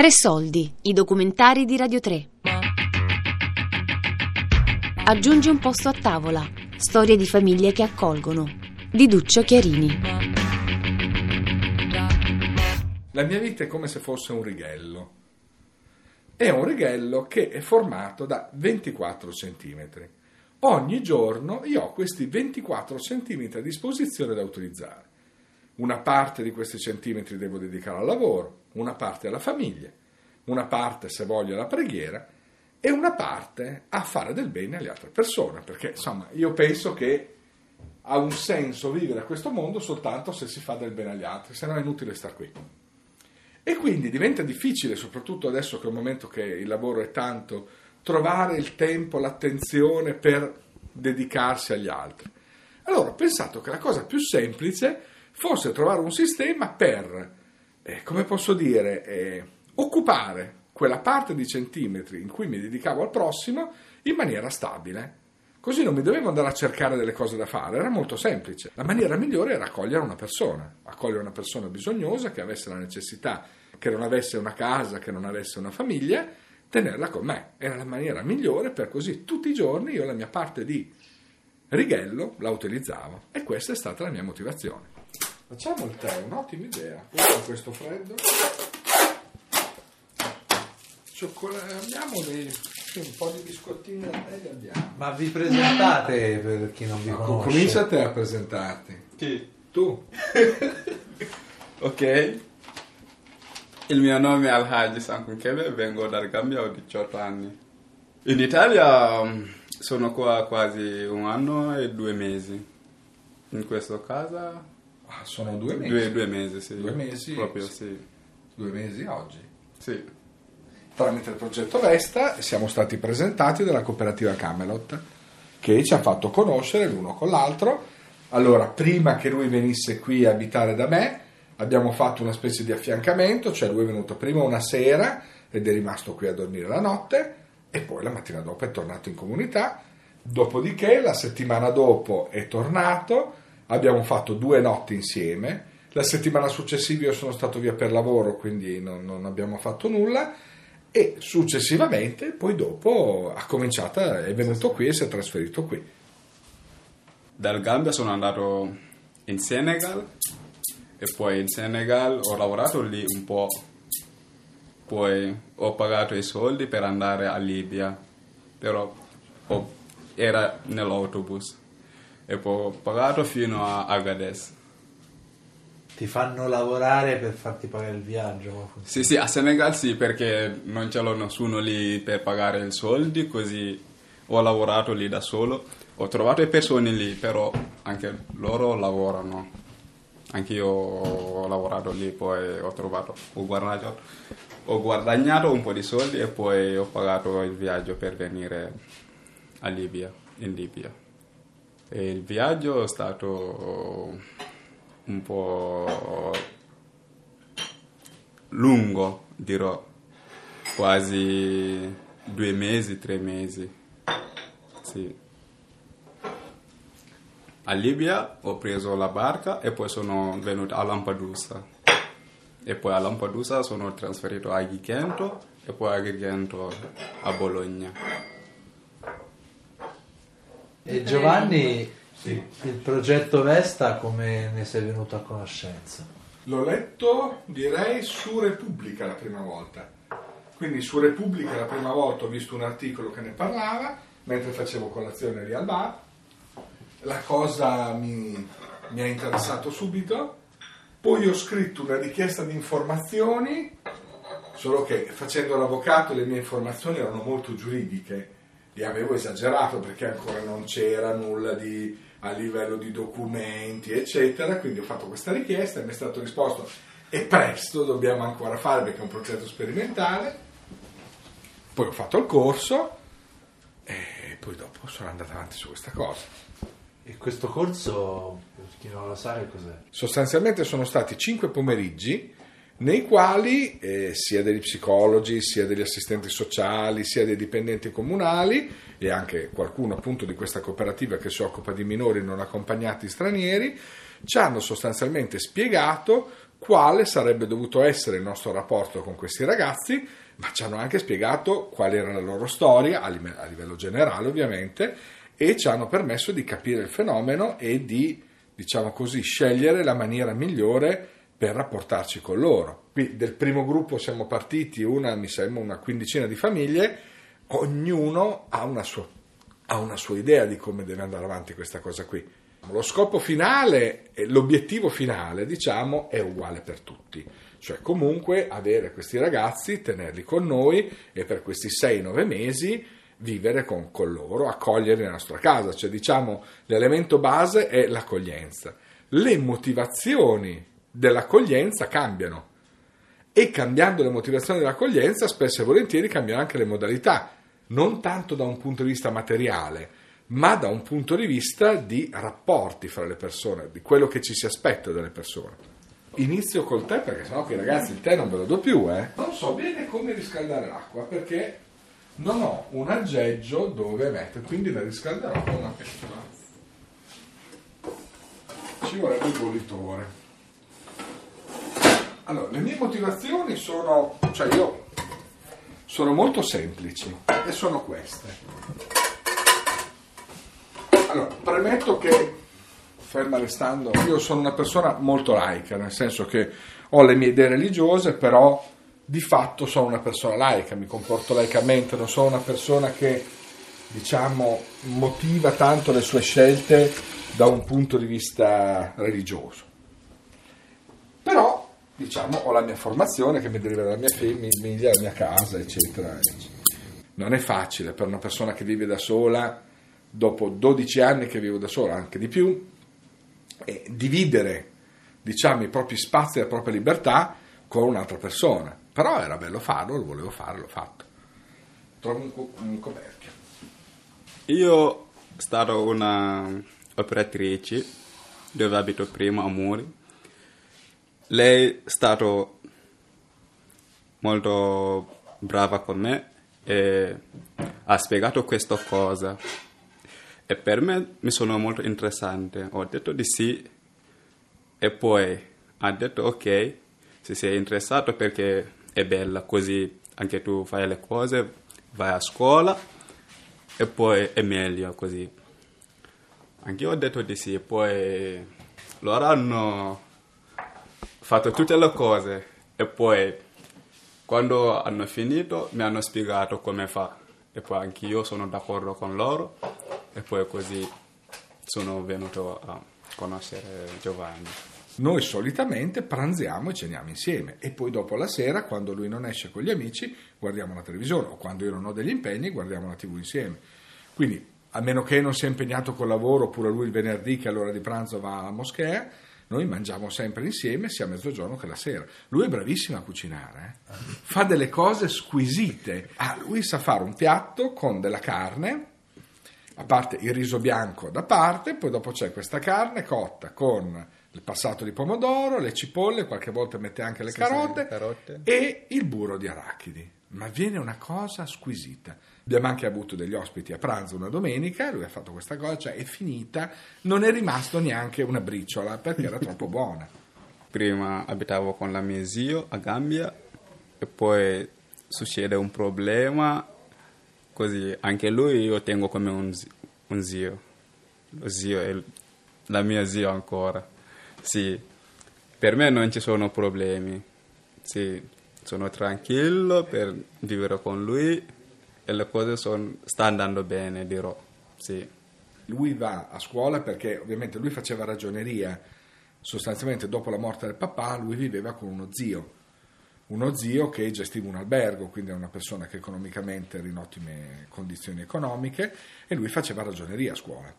Tre soldi, i documentari di Radio 3. Aggiungi un posto a tavola. Storie di famiglie che accolgono. Di Duccio Chiarini. La mia vita è come se fosse un righello. È un righello che è formato da 24 centimetri. Ogni giorno io ho questi 24 centimetri a disposizione da utilizzare. Una parte di questi centimetri devo dedicare al lavoro, una parte alla famiglia, una parte, se voglio, alla preghiera e una parte a fare del bene alle altre persone, perché insomma io penso che ha un senso vivere questo mondo soltanto se si fa del bene agli altri, se no è inutile star qui. E quindi diventa difficile, soprattutto adesso che è un momento che il lavoro è tanto, trovare il tempo, l'attenzione per dedicarsi agli altri. Allora ho pensato che la cosa più semplice fosse trovare un sistema per, eh, come posso dire, eh, occupare quella parte di centimetri in cui mi dedicavo al prossimo in maniera stabile. Così non mi dovevo andare a cercare delle cose da fare, era molto semplice. La maniera migliore era accogliere una persona, accogliere una persona bisognosa che avesse la necessità, che non avesse una casa, che non avesse una famiglia, tenerla con me. Era la maniera migliore per così tutti i giorni io la mia parte di righello la utilizzavo e questa è stata la mia motivazione. Facciamo il tè, un'ottima idea. Guarda questo freddo. Cioccolato, abbiamo dei, un po' di biscottini da tè li abbiamo. Ma vi presentate per chi non vi No, conosce? comincia te a presentarti. Chi? Tu. Ok. Il mio nome è Alhaji Sankunkebe, vengo dal Gambia, ho 18 anni. In Italia mm, sono qua quasi un anno e due mesi. In questa casa? Ah, sono due mesi. Due, due mesi, sì. Due mesi, Proprio, sì. sì. Due mesi oggi. Sì. Tramite il progetto Vesta siamo stati presentati dalla cooperativa Camelot che ci ha fatto conoscere l'uno con l'altro. Allora, prima che lui venisse qui a abitare da me, abbiamo fatto una specie di affiancamento, cioè lui è venuto prima una sera ed è rimasto qui a dormire la notte e poi la mattina dopo è tornato in comunità. Dopodiché, la settimana dopo è tornato, abbiamo fatto due notti insieme. La settimana successiva io sono stato via per lavoro, quindi non, non abbiamo fatto nulla. E successivamente, poi dopo, ha cominciato, è venuto qui e si è trasferito qui. Dal Gambia sono andato in Senegal e poi in Senegal ho lavorato lì un po'. Poi ho pagato i soldi per andare a Libia, però ho- era nell'autobus. E poi ho pagato fino a Agadez. Ti fanno lavorare per farti pagare il viaggio? Sì, sì, a Senegal sì, perché non c'è nessuno lì per pagare i soldi, così ho lavorato lì da solo. Ho trovato le persone lì, però anche loro lavorano. Anche io ho lavorato lì, poi ho trovato, ho guadagnato, ho guadagnato un po' di soldi e poi ho pagato il viaggio per venire a Libia, in Libia. E il viaggio è stato un po' lungo, dirò, quasi due mesi, tre mesi. Sì. A Libia ho preso la barca e poi sono venuto a Lampedusa. E poi a Lampedusa sono trasferito a Agrigento e poi a Agrigento a Bologna. E Giovanni, il progetto Vesta come ne sei venuto a conoscenza? L'ho letto, direi, su Repubblica la prima volta. Quindi su Repubblica la prima volta ho visto un articolo che ne parlava, mentre facevo colazione lì al bar. La cosa mi, mi ha interessato subito. Poi ho scritto una richiesta di informazioni, solo che facendo l'avvocato le mie informazioni erano molto giuridiche e avevo esagerato perché ancora non c'era nulla di, a livello di documenti, eccetera. Quindi ho fatto questa richiesta e mi è stato risposto e presto dobbiamo ancora fare perché è un progetto sperimentale. Poi ho fatto il corso e poi dopo sono andato avanti su questa cosa. E questo corso, per chi non lo sa, che cos'è? Sostanzialmente sono stati cinque pomeriggi nei quali eh, sia degli psicologi, sia degli assistenti sociali, sia dei dipendenti comunali e anche qualcuno appunto di questa cooperativa che si occupa di minori non accompagnati stranieri, ci hanno sostanzialmente spiegato quale sarebbe dovuto essere il nostro rapporto con questi ragazzi, ma ci hanno anche spiegato qual era la loro storia, a livello generale ovviamente, e ci hanno permesso di capire il fenomeno e di, diciamo così, scegliere la maniera migliore per rapportarci con loro. Qui del primo gruppo siamo partiti, una, mi sembra una quindicina di famiglie, ognuno ha una sua, ha una sua idea di come deve andare avanti questa cosa qui. Lo scopo finale, l'obiettivo finale, diciamo, è uguale per tutti, cioè comunque avere questi ragazzi, tenerli con noi e per questi 6-9 mesi vivere con, con loro, accoglierli nella nostra casa, cioè diciamo l'elemento base è l'accoglienza. Le motivazioni dell'accoglienza cambiano e cambiando le motivazioni dell'accoglienza spesso e volentieri cambiano anche le modalità, non tanto da un punto di vista materiale, ma da un punto di vista di rapporti fra le persone, di quello che ci si aspetta dalle persone. Inizio col tè perché sennò che ragazzi il tè non ve lo do più, eh. Non so bene come riscaldare l'acqua perché non ho un aggeggio dove mettere, quindi la riscalderò con una pentola. Ci vorrebbe il bollitore. Allora, le mie motivazioni sono, cioè io sono molto semplici e sono queste. Allora, premetto che, ferma restando, io sono una persona molto laica, nel senso che ho le mie idee religiose, però di fatto sono una persona laica, mi comporto laicamente, non sono una persona che diciamo motiva tanto le sue scelte da un punto di vista religioso. Diciamo ho la mia formazione che mi deriva dalla mia famiglia, dalla mia casa, eccetera, eccetera. Non è facile per una persona che vive da sola, dopo 12 anni che vivo da sola, anche di più, dividere diciamo, i propri spazi e la propria libertà con un'altra persona però era bello farlo, lo volevo fare, l'ho fatto. Trovo un, co- un coperchio. Io stato una operatrice dove abito prima a Muri. Lei è stata molto brava con me e ha spiegato questa cosa e per me mi sono molto interessante. Ho detto di sì e poi ha detto ok, se sei interessato perché è bella, così anche tu fai le cose, vai a scuola e poi è meglio così. Anche io ho detto di sì, poi loro hanno fatto tutte le cose e poi quando hanno finito mi hanno spiegato come fa e poi anche io sono d'accordo con loro e poi così sono venuto a conoscere Giovanni. Noi solitamente pranziamo e ceniamo insieme e poi dopo la sera, quando lui non esce con gli amici, guardiamo la televisione o quando io non ho degli impegni, guardiamo la tv insieme. Quindi, a meno che non sia impegnato col lavoro oppure lui il venerdì che all'ora di pranzo va a moschea, noi mangiamo sempre insieme sia a mezzogiorno che la sera. Lui è bravissimo a cucinare, eh? fa delle cose squisite. Ah, lui sa fare un piatto con della carne, a parte il riso bianco da parte, poi dopo c'è questa carne cotta con il passato di pomodoro, le cipolle, qualche volta mette anche le, sì, carote, sì, carote, e il burro di arachidi. Ma viene una cosa squisita. Abbiamo anche avuto degli ospiti a pranzo una domenica, lui ha fatto questa cosa, cioè è finita, non è rimasto neanche una briciola perché era troppo buona. Prima abitavo con la mia zio a Gambia e poi succede un problema, così anche lui io tengo come un zio. Un zio. Lo zio è la mia zio ancora sì, per me non ci sono problemi. Sì, sono tranquillo per vivere con lui e le cose son, stanno andando bene, dirò. Sì. Lui va a scuola perché ovviamente lui faceva ragioneria. Sostanzialmente dopo la morte del papà lui viveva con uno zio. Uno zio che gestiva un albergo, quindi è una persona che economicamente era in ottime condizioni economiche e lui faceva ragioneria a scuola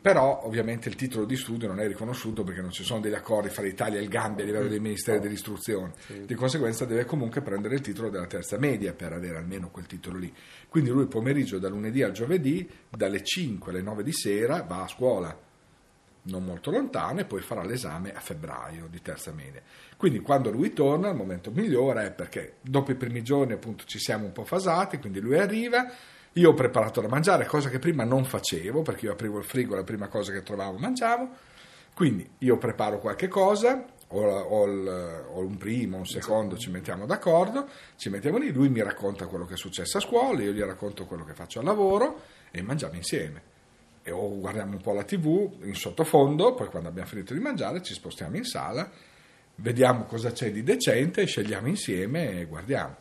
però ovviamente il titolo di studio non è riconosciuto perché non ci sono degli accordi fra l'Italia e il Gambia a livello dei ministeri dell'istruzione, di conseguenza deve comunque prendere il titolo della terza media per avere almeno quel titolo lì. Quindi lui pomeriggio dal lunedì al giovedì, dalle 5 alle 9 di sera va a scuola, non molto lontano, e poi farà l'esame a febbraio di terza media. Quindi quando lui torna, il momento migliore è perché dopo i primi giorni appunto ci siamo un po' fasati, quindi lui arriva Io ho preparato da mangiare, cosa che prima non facevo, perché io aprivo il frigo, la prima cosa che trovavo mangiavo. Quindi io preparo qualche cosa, ho, ho il- ho un primo, un secondo, ci mettiamo d'accordo, ci mettiamo lì, lui mi racconta quello che è successo a scuola, io gli racconto quello che faccio al lavoro e mangiamo insieme. E o guardiamo un po' la tv in sottofondo, poi quando abbiamo finito di mangiare ci spostiamo in sala, vediamo cosa c'è di decente, scegliamo insieme e guardiamo.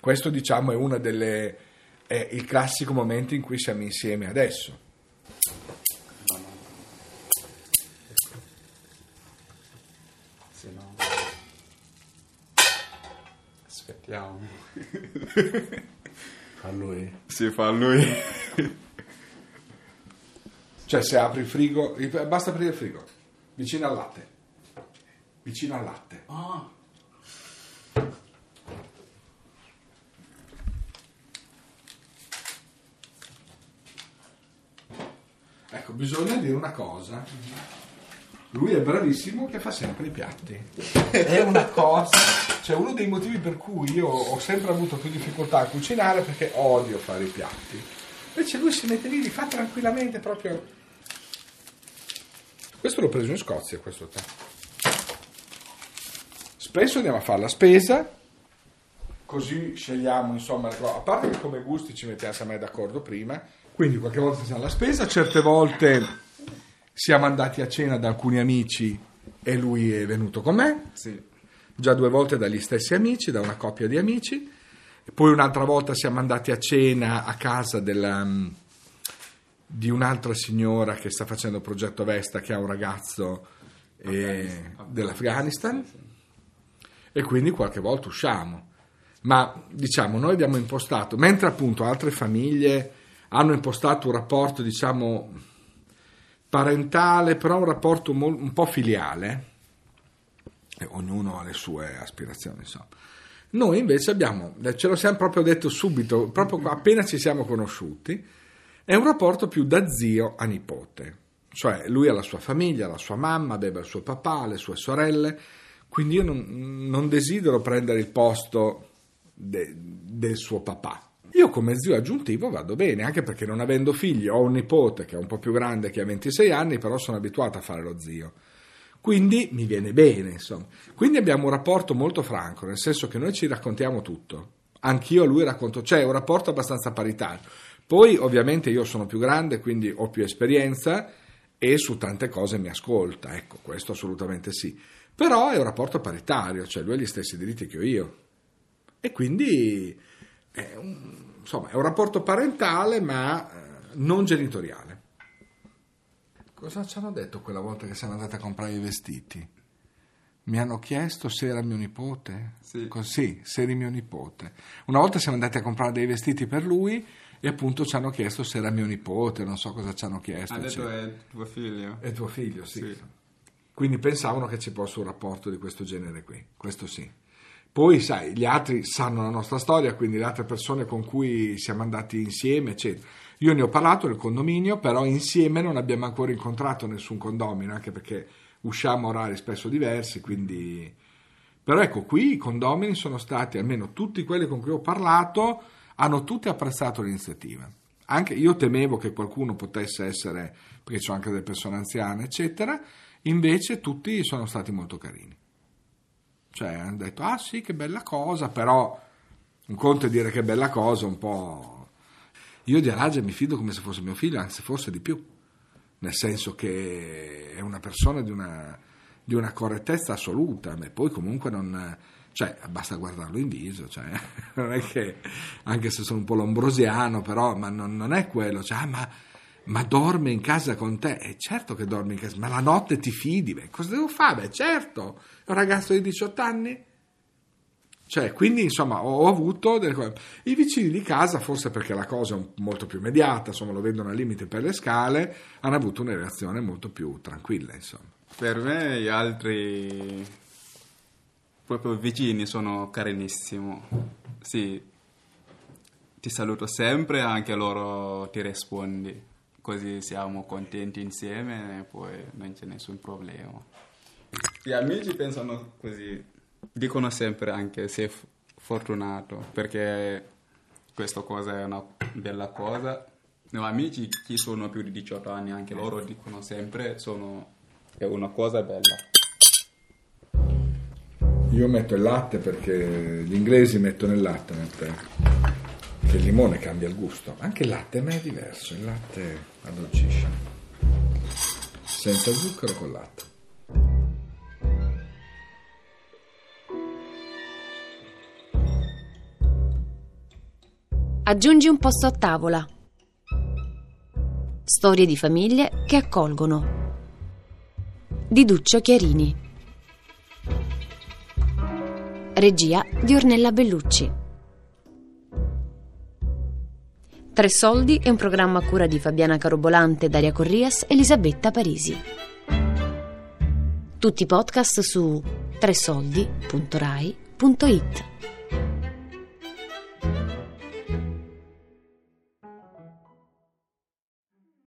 Questo diciamo è una delle è il classico momento in cui siamo insieme adesso. Se no... Aspettiamo. A lui. Si fa lui. Cioè se apri il frigo, basta aprire il frigo, vicino al latte. Vicino al latte. Ecco, bisogna dire una cosa. Lui è bravissimo che fa sempre i piatti. È una cosa, cioè uno dei motivi per cui io ho sempre avuto più difficoltà a cucinare perché odio fare i piatti. Invece lui si mette lì, li fa tranquillamente proprio. Questo l'ho preso in Scozia, questo tè. Spesso andiamo a fare la spesa, così scegliamo, insomma, a parte che come gusti ci mettiamo sempre d'accordo prima, quindi qualche volta siamo alla spesa, certe volte siamo andati a cena da alcuni amici e lui è venuto con me, Sì. già due volte dagli stessi amici, da una coppia di amici, poi un'altra volta siamo andati a cena a casa della, mm, di un'altra signora che sta facendo il progetto Vesta, che ha un ragazzo eh, dell'Afghanistan, e quindi qualche volta usciamo. Ma diciamo, noi abbiamo impostato, mentre appunto altre famiglie hanno impostato un rapporto, diciamo, parentale, però un rapporto un po' filiale, e ognuno ha le sue aspirazioni, insomma. Noi invece abbiamo, ce lo siamo proprio detto subito, proprio appena ci siamo conosciuti, è un rapporto più da zio a nipote. Cioè lui ha la sua famiglia, la sua mamma, beve il suo papà, le sue sorelle, quindi io non, non desidero prendere il posto de- del suo papà. Io come zio aggiuntivo vado bene, anche perché non avendo figli ho un nipote che è un po' più grande, che ha 26 anni, però sono abituato a fare lo zio. Quindi mi viene bene, insomma. Quindi abbiamo un rapporto molto franco, nel senso che noi ci raccontiamo tutto. Anch'io a lui racconto, cioè è un rapporto abbastanza paritario. Poi ovviamente io sono più grande, quindi ho più esperienza e su tante cose mi ascolta, ecco, questo assolutamente sì. Però è un rapporto paritario, cioè lui ha gli stessi diritti che ho io. E quindi è un, insomma, è un rapporto parentale ma eh, non genitoriale. Cosa ci hanno detto quella volta che siamo andati a comprare i vestiti? Mi hanno chiesto se era mio nipote. Sì. Così, se eri mio nipote. Una volta siamo andati a comprare dei vestiti per lui e appunto ci hanno chiesto se era mio nipote, non so cosa ci hanno chiesto. Ha detto eccetera. è tuo figlio. È tuo figlio, sì. Sì. Quindi pensavano che ci fosse un rapporto di questo genere qui, questo sì. Poi, sai, gli altri sanno la nostra storia, quindi le altre persone con cui siamo andati insieme, eccetera. Io ne ho parlato nel condominio, però insieme non abbiamo ancora incontrato nessun condomino, anche perché usciamo a orari spesso diversi, quindi... Però ecco, qui i condomini sono stati, almeno tutti quelli con cui ho parlato, hanno tutti apprezzato l'iniziativa. Anche io temevo che qualcuno potesse essere, perché sono anche delle persone anziane, eccetera, invece tutti sono stati molto carini. Cioè hanno detto, ah sì, che bella cosa, però un conto è dire che bella cosa, un po'... Io di Aragia mi fido come se fosse mio figlio, anzi forse di più, nel senso che è una persona di una, di una correttezza assoluta, ma poi comunque non... Cioè, basta guardarlo in viso, cioè, non è che, anche se sono un po' lombrosiano, però, ma non, non è quello, cioè, ah, ma, ma dorme in casa con te? E certo che dorme in casa, ma la notte ti fidi, beh, cosa devo fare? Beh, certo, è un ragazzo di 18 anni, cioè, quindi insomma ho avuto delle cose. I vicini di casa, forse perché la cosa è molto più immediata, insomma lo vedono al limite per le scale, hanno avuto una reazione molto più tranquilla, insomma. Per me gli altri proprio vicini sono carinissimi. Sì, ti saluto sempre e anche loro ti rispondi. Così siamo contenti insieme e poi non c'è nessun problema. Gli amici pensano così, dicono sempre anche sei fortunato perché questa cosa è una bella cosa. No, amici che sono più di 18 anni, anche loro dicono sempre sono, è una cosa bella. Io metto il latte perché gli inglesi mettono il latte nel tè. Che il limone cambia il gusto. Anche il latte, ma è diverso. Il latte addolcisce. Senza zucchero con latte. Aggiungi un posto a tavola. Storie di famiglie che accolgono. Di Duccio Chiarini. Regia di Ornella Bellucci. Tre soldi è un programma a cura di Fabiana Carobolante, Daria Corrias e Elisabetta Parisi. Tutti i podcast su tresoldi.rai.it.